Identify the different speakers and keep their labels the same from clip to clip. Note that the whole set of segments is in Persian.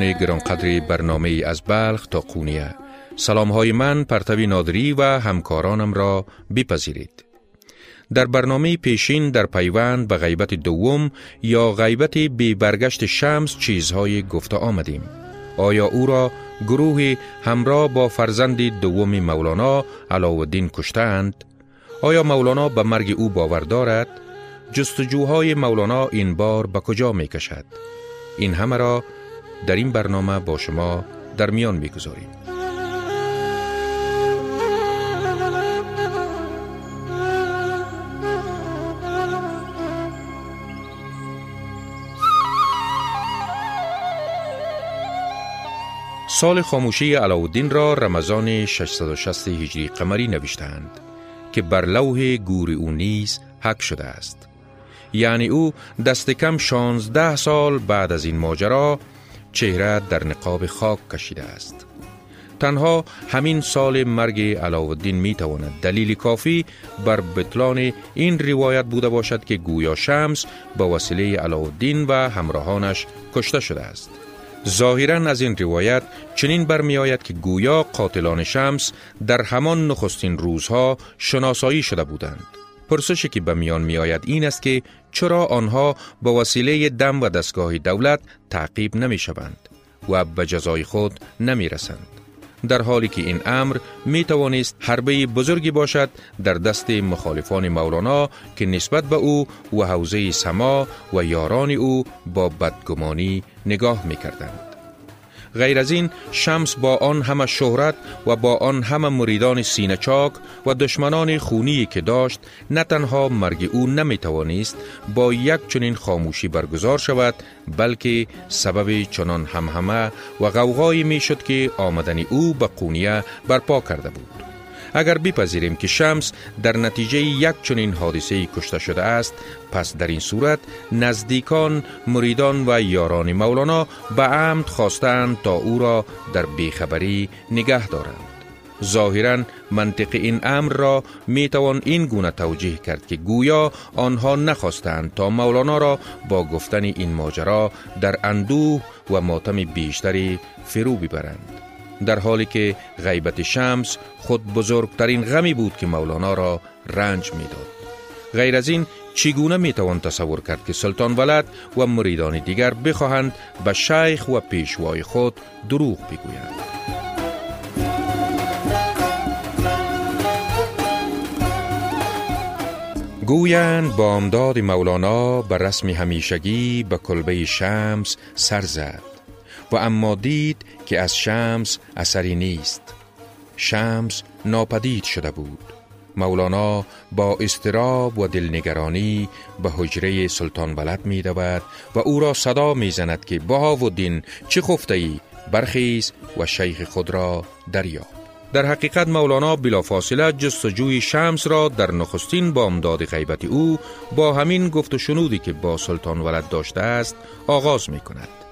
Speaker 1: شنوندگان گرانقدر برنامه از بلخ تا قونیه سلام های من پرتوی نادری و همکارانم را بپذیرید. در برنامه پیشین در پیوند به غیبت دوم یا غیبت بی برگشت شمس چیزهای گفته آمدیم. آیا او را گروه همراه با فرزند دوم مولانا علاودین کشتند؟ آیا مولانا به مرگ او باور دارد؟ جستجوهای مولانا این بار به کجا می کشد؟ این همه را در این برنامه با شما در میان می گذاریم. سال خاموشی علاودین را رمضان 660 هجری قمری نوشتند که بر لوح گور او نیز حک شده است یعنی او دست کم 16 سال بعد از این ماجرا چهره در نقاب خاک کشیده است تنها همین سال مرگ علاودین می تواند دلیل کافی بر بطلان این روایت بوده باشد که گویا شمس با وسیله علاودین و همراهانش کشته شده است ظاهرا از این روایت چنین برمی آید که گویا قاتلان شمس در همان نخستین روزها شناسایی شده بودند. پرسشی که به میان می آید این است که چرا آنها با وسیله دم و دستگاه دولت تعقیب نمی شوند و به جزای خود نمی رسند. در حالی که این امر می توانست حربه بزرگی باشد در دست مخالفان مولانا که نسبت به او و حوزه سما و یاران او با بدگمانی نگاه می کردند. غیر از این شمس با آن همه شهرت و با آن همه مریدان سینه چاک و دشمنان خونی که داشت نه تنها مرگ او نمی توانست با یک چنین خاموشی برگزار شود بلکه سبب چنان همهمه و غوغایی می شد که آمدن او به قونیه برپا کرده بود. اگر بپذیریم که شمس در نتیجه یک چنین حادثه کشته شده است پس در این صورت نزدیکان مریدان و یاران مولانا به عمد خواستند تا او را در بیخبری نگه دارند. ظاهرا منطق این امر را می توان این گونه توجیه کرد که گویا آنها نخواستند تا مولانا را با گفتن این ماجرا در اندوه و ماتم بیشتری فرو ببرند. در حالی که غیبت شمس خود بزرگترین غمی بود که مولانا را رنج می‌داد. غیر از این چگونه می توان تصور کرد که سلطان ولد و مریدان دیگر بخواهند به شیخ و پیشوای خود دروغ بگویند گویند بامداد مولانا به رسم همیشگی به کلبه شمس سر زد و اما دید که از شمس اثری نیست. شمس ناپدید شده بود. مولانا با استراب و دلنگرانی به حجره سلطان ولد می دود و او را صدا می زند که دین چه خفته ای برخیز و شیخ خود را دریاب. در حقیقت مولانا بلافاصله جستجوی شمس را در نخستین بامداد غیبت او با همین گفت و شنودی که با سلطان ولد داشته است آغاز می کند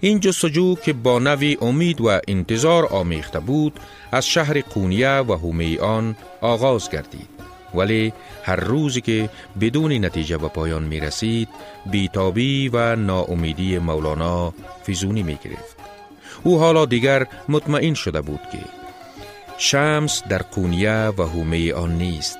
Speaker 1: این جستجو که با نوی امید و انتظار آمیخته بود از شهر قونیه و هومی آن آغاز گردید. ولی هر روزی که بدون نتیجه به پایان می رسید بیتابی و ناامیدی مولانا فیزونی می گرفت او حالا دیگر مطمئن شده بود که شمس در قونیه و هومی آن نیست.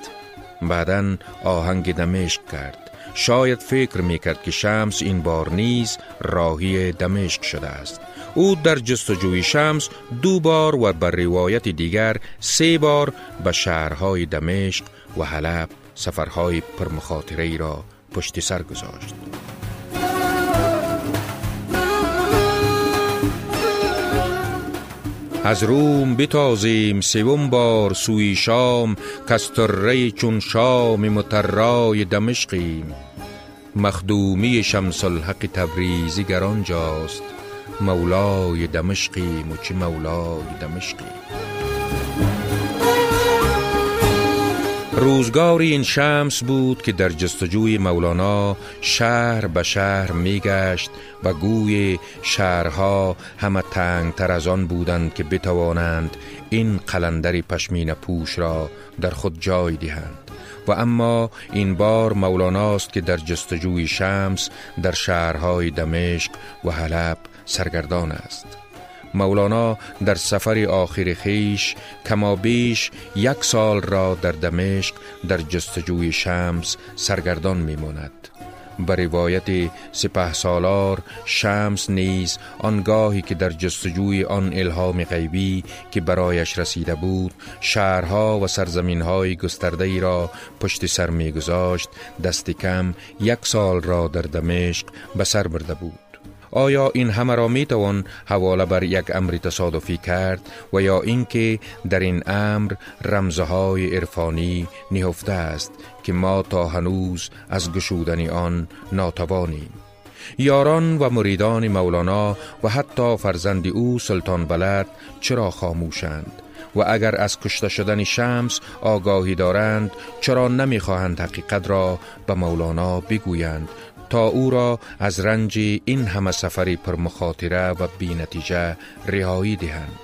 Speaker 1: بعدا آهنگ دمشق کرد. شاید فکر می‌کرد که شمس این بار نیز راهی دمشق شده است. او در جستجوی شمس دو بار و بر روایت دیگر سه بار به شهرهای دمشق و حلب سفرهای پرمخاطره را پشت سر گذاشت. از روم بتازیم سوم بار سوی شام کستره چون شام مترای دمشقیم. مخدومی شمس الحق تبریزی گران جاست مولای دمشقیم و چه مولای دمشقیم. روزگاری این شمس بود که در جستجوی مولانا شهر به شهر میگشت و گوی شهرها همه تنگ تر از آن بودند که بتوانند این قلندر پشمین پوش را در خود جای دهند. و اما این بار مولاناست که در جستجوی شمس در شهرهای دمشق و حلب سرگردان است. مولانا در سفر آخر خیش کما بیش یک سال را در دمشق در جستجوی شمس سرگردان میماند. بر روایت سپه سالار شمس نیز آنگاهی که در جستجوی آن الهام غیبی که برایش رسیده بود شهرها و سرزمینهای گسترده ای را پشت سر میگذاشت دست کم یک سال را در دمشق به سر برده بود آیا این همه را می توان حواله بر یک امر تصادفی کرد و یا اینکه در این امر رمزهای عرفانی نهفته است که ما تا هنوز از گشودن آن ناتوانیم؟ یاران و مریدان مولانا و حتی فرزند او سلطان بلد چرا خاموشند؟ و اگر از کشته شدن شمس آگاهی دارند چرا نمی‌خواهند حقیقت را به مولانا بگویند او را از رنج این همه سفری پر مخاطره و بی نتیجه رهایی دهند.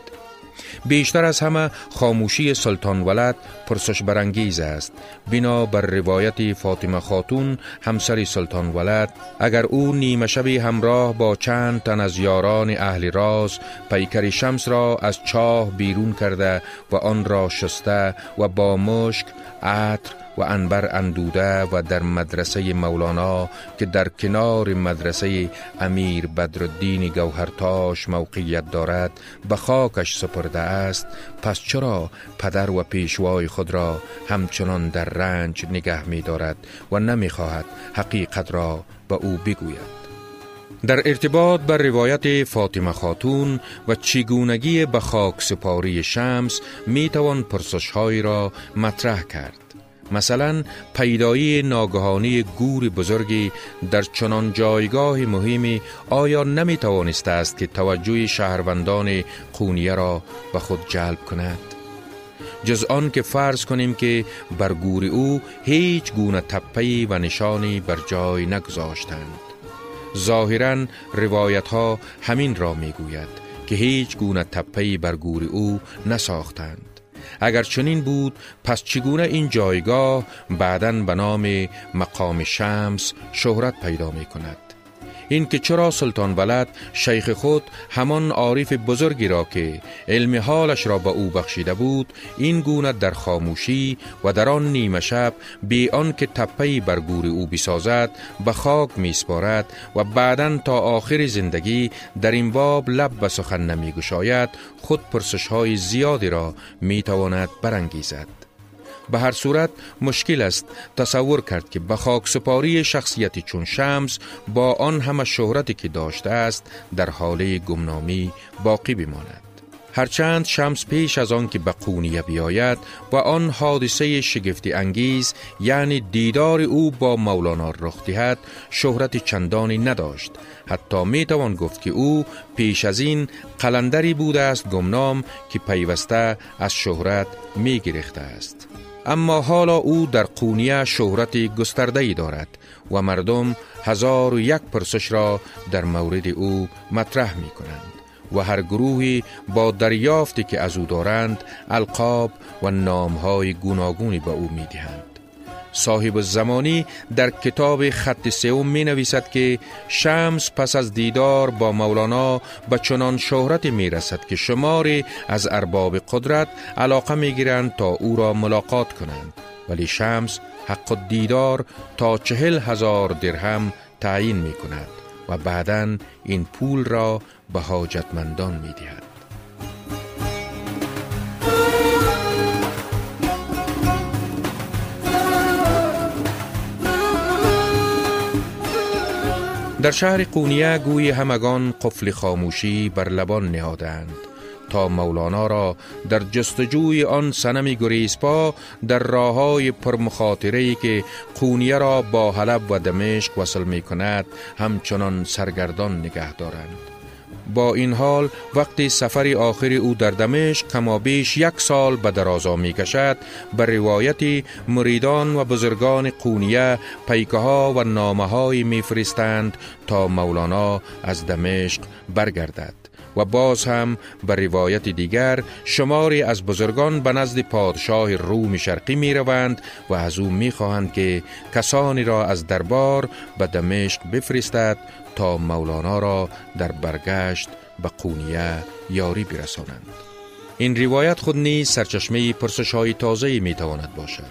Speaker 1: بیشتر از همه خاموشی سلطان ولد پرسش برانگیز است. بنا بر روایت فاطمه خاتون همسر سلطان ولد اگر او نیمه شبی همراه با چند تن از یاران اهل راز پیکر شمس را از چاه بیرون کرده و آن را شسته و با مشک عطر و انبر اندوده و در مدرسه مولانا که در کنار مدرسه امیر بدرالدین گوهرتاش موقعیت دارد به خاکش سپرده است پس چرا پدر و پیشوای خود را همچنان در رنج نگه می دارد و نمی خواهد حقیقت را به او بگوید؟ در ارتباط بر روایت فاطمه خاتون و چگونگی به خاک سپاری شمس می توان پرسش را مطرح کرد. مثلا پیدایی ناگهانی گور بزرگی در چنان جایگاه مهمی آیا نمی توانسته است که توجه شهروندان قونیه را به خود جلب کند؟ جز آن که فرض کنیم که بر گور او هیچ گونه تپهی و نشانی بر جای نگذاشتند. ظاهرا روایت ها همین را می گوید که هیچ گونه تپهی بر گور او نساختند. اگر چنین بود پس چگونه این جایگاه بعدا به نام مقام شمس شهرت پیدا می کند این که چرا سلطان ولد شیخ خود همان عارف بزرگی را که علم حالش را به او بخشیده بود این گونه در خاموشی و در آن نیمه شب بی آن که تپهی بر گور او بسازد به خاک میسپارد و بعدا تا آخر زندگی در این باب لب به سخن نمی گشاید خود پرسش های زیادی را می تواند برانگیزد. به هر صورت مشکل است تصور کرد که به خاک سپاری شخصیتی چون شمس با آن همه شهرتی که داشته است در حاله گمنامی باقی بماند. هرچند شمس پیش از آن که به قونیه بیاید و آن حادثه شگفتی انگیز یعنی دیدار او با مولانا رخ دهد شهرت چندانی نداشت حتی می توان گفت که او پیش از این قلندری بوده است گمنام که پیوسته از شهرت می گرفته است اما حالا او در قونیه شهرت گسترده ای دارد و مردم هزار و یک پرسش را در مورد او مطرح می کنند و هر گروهی با دریافتی که از او دارند القاب و نامهای گوناگونی به او می دهند. صاحب زمانی در کتاب خط سوم می نویسد که شمس پس از دیدار با مولانا به چنان شهرت می رسد که شماری از ارباب قدرت علاقه می گیرند تا او را ملاقات کنند ولی شمس حق دیدار تا چهل هزار درهم تعیین می کند و بعدا این پول را به حاجتمندان می دهد. در شهر قونیه گوی همگان قفل خاموشی بر لبان نهادند تا مولانا را در جستجوی آن سنمی گریسپا در راه های پرمخاطره که قونیه را با حلب و دمشق وصل می کند همچنان سرگردان نگه دارند. با این حال وقتی سفر آخر او در دمشق کما بیش یک سال به درازا می کشد بر روایتی مریدان و بزرگان قونیه پیکه ها و نامه های می فرستند تا مولانا از دمشق برگردد. و باز هم به روایت دیگر شماری از بزرگان به نزد پادشاه روم شرقی می روند و از او می خواهند که کسانی را از دربار به دمشق بفرستد تا مولانا را در برگشت به قونیه یاری برسانند. این روایت خود نیز سرچشمه پرسش های تازه می تواند باشد.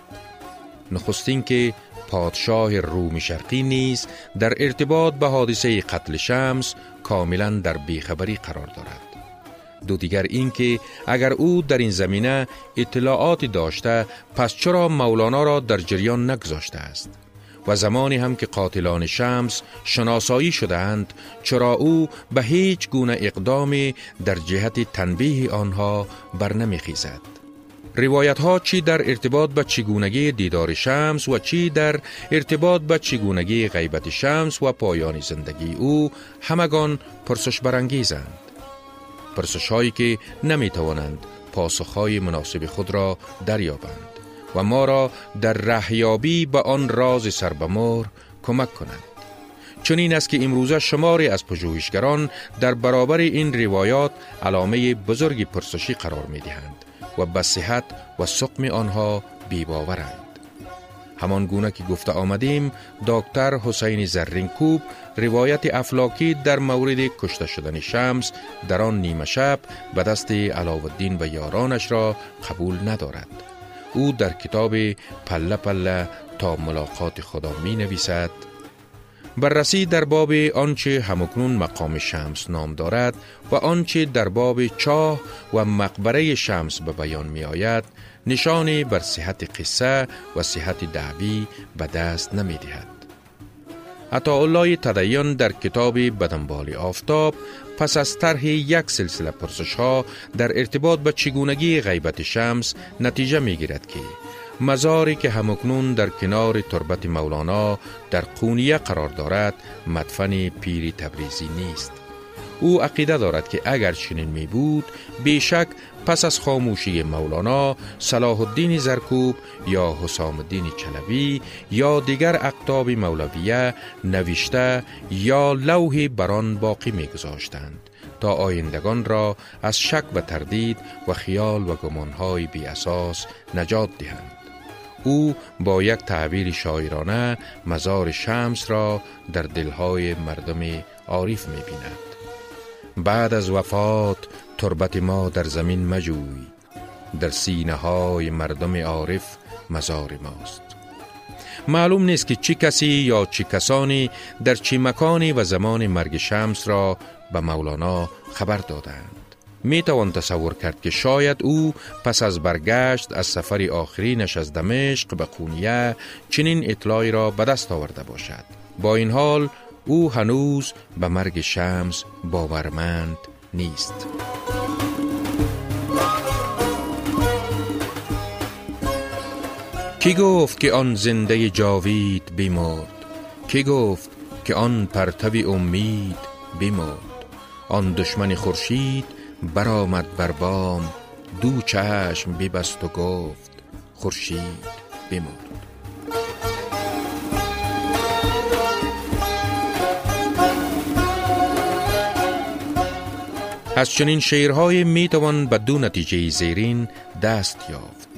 Speaker 1: نخستین که پادشاه روم شرقی نیز در ارتباط به حادثه قتل شمس کاملا در بیخبری قرار دارد. دو دیگر این که اگر او در این زمینه اطلاعاتی داشته پس چرا مولانا را در جریان نگذاشته است و زمانی هم که قاتلان شمس شناسایی شدهاند چرا او به هیچ گونه اقدامی در جهت تنبیه آنها برنمیخیزد روایت ها چی در ارتباط به چگونگی دیدار شمس و چی در ارتباط به چگونگی غیبت شمس و پایان زندگی او همگان پرسش برانگیزند. پرسش هایی که نمی توانند پاسخهای مناسب خود را دریابند و ما را در رهیابی به آن راز سربمور کمک کنند. چون این است که امروزه شماری از پژوهشگران در برابر این روایات علامه بزرگی پرسشی قرار می دهند و به صحت و سقم آنها بیباورند. همان گونه که گفته آمدیم دکتر حسین زرینکوب روایت افلاکی در مورد کشته شدن شمس در آن نیمه شب به دست علاوالدین و یارانش را قبول ندارد. او در کتاب پله پله تا ملاقات خدا می نویسد بررسی در باب آنچه همکنون مقام شمس نام دارد و آنچه در باب چاه و مقبره شمس به بیان می آید نشانی بر صحت قصه و صحت دعوی به دست نمی دهد. الله تدیان در کتاب بدنبال آفتاب پس از طرح یک سلسله پرسش ها در ارتباط به چگونگی غیبت شمس نتیجه می گیرد که مزاری که همکنون در کنار تربت مولانا در قونیه قرار دارد مدفن پیری تبریزی نیست او عقیده دارد که اگر چنین می بود بیشک پس از خاموشی مولانا صلاح الدین زرکوب یا حسام الدین چلوی یا دیگر اقتاب مولویه نوشته یا لوحی بران باقی می گذاشتند تا آیندگان را از شک و تردید و خیال و گمانهای بی اساس نجات دهند. او با یک تعبیر شاعرانه مزار شمس را در دلهای مردم عارف می بیند. بعد از وفات تربت ما در زمین مجوی در سینه های مردم عارف مزار ماست معلوم نیست که چی کسی یا چی کسانی در چی مکانی و زمان مرگ شمس را به مولانا خبر دادند می توان تصور کرد که شاید او پس از برگشت از سفر آخرینش از دمشق به قونیه چنین اطلاعی را به دست آورده باشد. با این حال او هنوز به مرگ شمس باورمند نیست. کی گفت که آن زنده جاوید بیمرد؟ کی گفت که آن پرتوی امید بیمرد؟ آن دشمن خورشید برآمد بر بام دو چشم ببست و گفت خورشید بمرد از چنین شعرهای می توان به دو نتیجه زیرین دست یافت.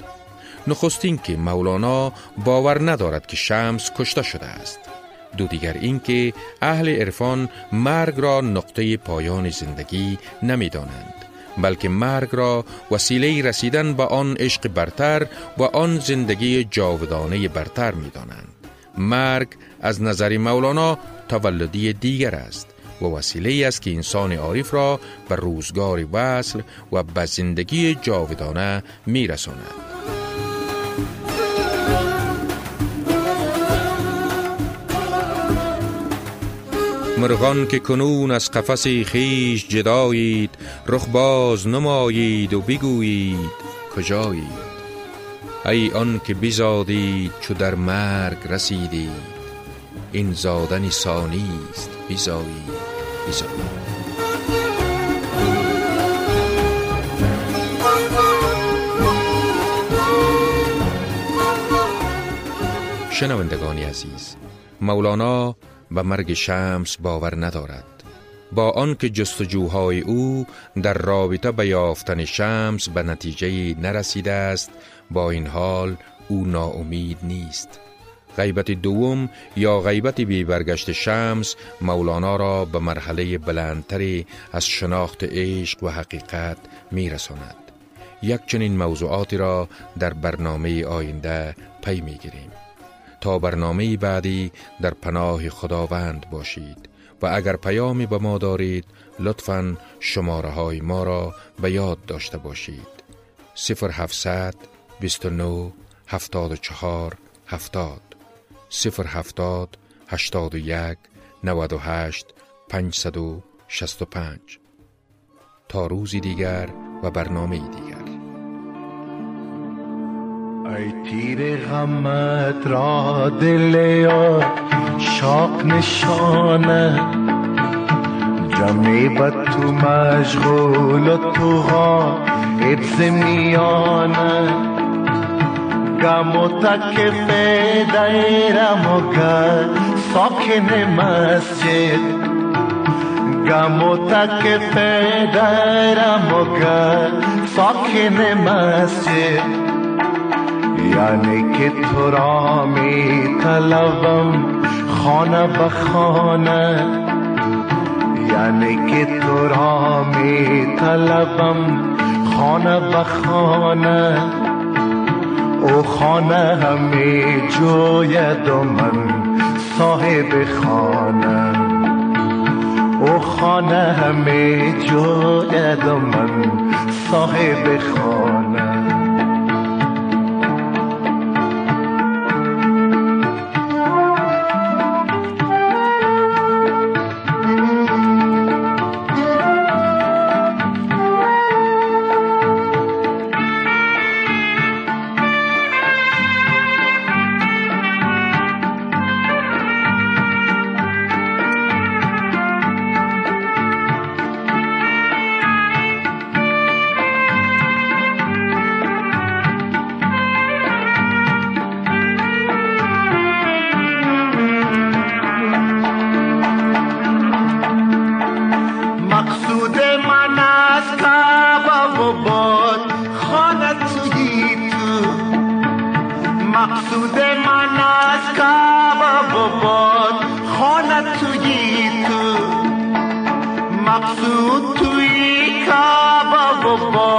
Speaker 1: نخستین که مولانا باور ندارد که شمس کشته شده است. دو دیگر این که اهل عرفان مرگ را نقطه پایان زندگی نمی دانند بلکه مرگ را وسیله رسیدن به آن عشق برتر و آن زندگی جاودانه برتر می دانند. مرگ از نظر مولانا تولدی دیگر است و وسیله است که انسان عارف را به روزگار وصل و به زندگی جاودانه می رساند. مرغان که کنون از قفس خیش جدایید رخ باز نمایید و بگویید کجایید؟ ای آن که بزادید چو در مرگ رسیدید این زادن ثانی است بزایید بزایید شنوندگانی عزیز مولانا و مرگ شمس باور ندارد با آنکه جستجوهای او در رابطه به یافتن شمس به نتیجه نرسیده است با این حال او ناامید نیست غیبت دوم یا غیبت بی برگشت شمس مولانا را به مرحله بلندتری از شناخت عشق و حقیقت می رساند. یک چنین موضوعاتی را در برنامه آینده پی می گیریم. تا برنامه بعدی در پناه خداوند باشید و اگر پیامی به ما دارید لطفا شماره های ما را به یاد داشته باشید. 0700 29 74 70 070 81 98 565 تا روزی دیگر و برنامه دیگر.
Speaker 2: ای تیر غمت را دل شاق نشانه. جمعی بد تو مشغول و تو ها ابز میانه. غم و تکف دیرم و گر ساکن مسجد. غم و تکف دیرم و گر ساکن مسجد. یعنی که تو را می طلبم خانه به خانه. یعنی که تو را می طلبم خانه به خانه. او خانه همی جوید و من صاحب خانه. او خانه همی جوید و من صاحب خانه.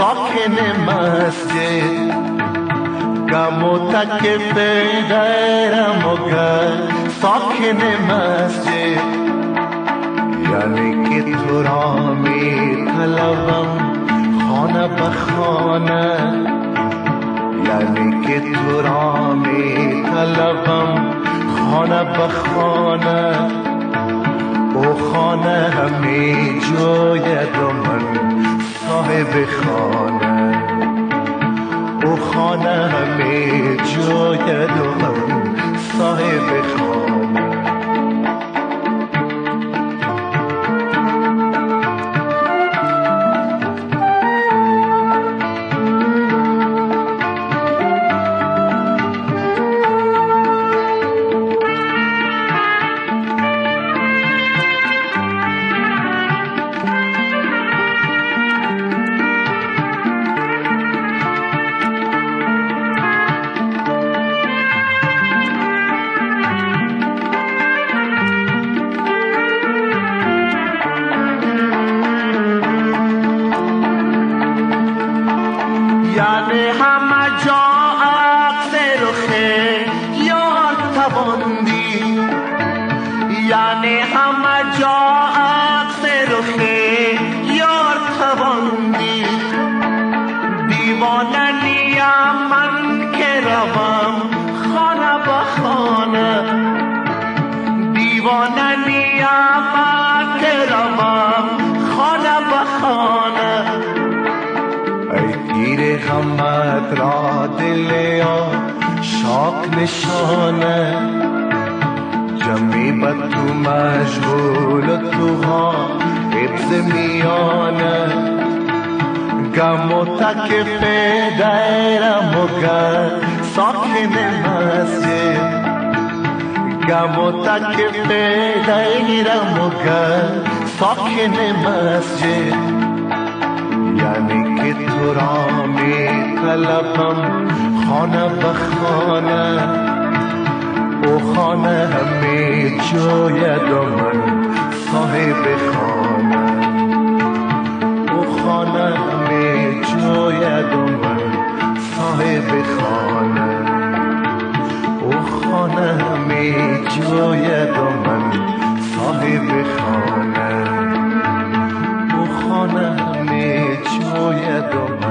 Speaker 2: ساکن مسجد. غم و تک پیدایرم و ساکن مسجد. یعنی که تو را می طلبم خانه به خانه. یعنی که تو را می طلبم خانه به خانه. او خانه همی جاید و من صاحب خانه او خانه همی جاید و من صاحب خانه. با من که روم خانه به خانه.
Speaker 3: دیوانه نیم که روم خانه به خانه.
Speaker 2: ای پیر غمت را دل شاق نشانه. جمعی به تو مشغول تو ها حفظ میانه. گم و تکف دیرم و گر ساکن مسجد گم و تکف دیرم و گر ساکن مسجد یعنی که تو را می طلبم خانه به خانه او خانه همه جاید و من صاحب خانه صاحب خانه او خانه همه جاید و من صاحب خانه. او خانه همه جاید و من